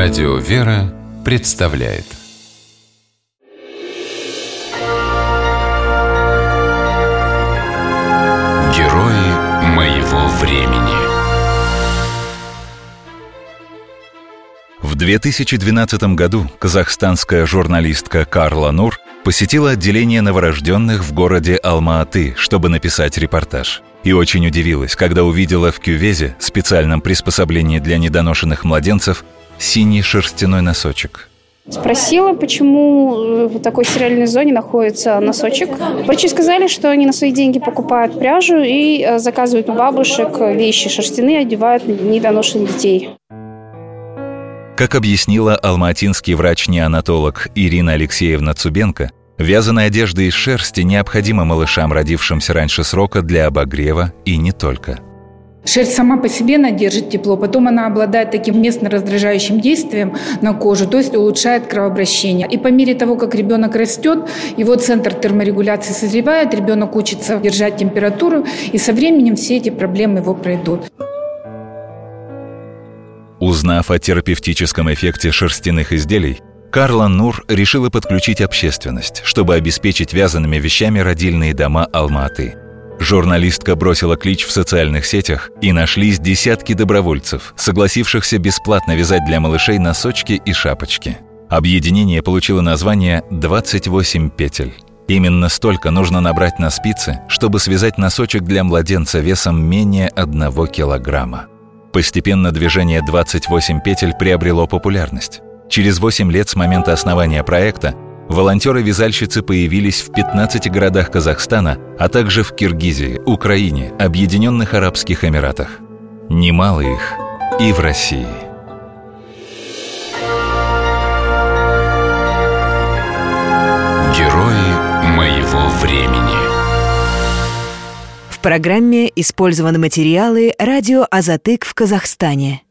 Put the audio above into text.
Радио «Вера» представляет Герои моего времени В 2012 году казахстанская журналистка Карла Нур посетила отделение новорожденных в городе Алма-Аты, чтобы написать репортаж. И очень удивилась, когда увидела в кювезе, специальном приспособлении для недоношенных младенцев, синий шерстяной носочек. Спросила, почему э, в такой сериальной зоне находится носочек. Врачи сказали, что они на свои деньги покупают пряжу и э, заказывают у бабушек вещи шерстяные, одевают недоношенных детей. Как объяснила алматинский врач-неонатолог Ирина Алексеевна Цубенко, вязаная одежда из шерсти необходима малышам, родившимся раньше срока для обогрева и не только – Шерсть сама по себе она держит тепло, потом она обладает таким местно раздражающим действием на кожу, то есть улучшает кровообращение. И по мере того, как ребенок растет, его центр терморегуляции созревает, ребенок учится держать температуру, и со временем все эти проблемы его пройдут. Узнав о терапевтическом эффекте шерстяных изделий, Карла Нур решила подключить общественность, чтобы обеспечить вязаными вещами родильные дома Алматы – Журналистка бросила клич в социальных сетях, и нашлись десятки добровольцев, согласившихся бесплатно вязать для малышей носочки и шапочки. Объединение получило название «28 петель». Именно столько нужно набрать на спицы, чтобы связать носочек для младенца весом менее одного килограмма. Постепенно движение «28 петель» приобрело популярность. Через 8 лет с момента основания проекта Волонтеры-вязальщицы появились в 15 городах Казахстана, а также в Киргизии, Украине, Объединенных Арабских Эмиратах. Немало их и в России. Герои моего времени В программе использованы материалы «Радио Азатык» в Казахстане.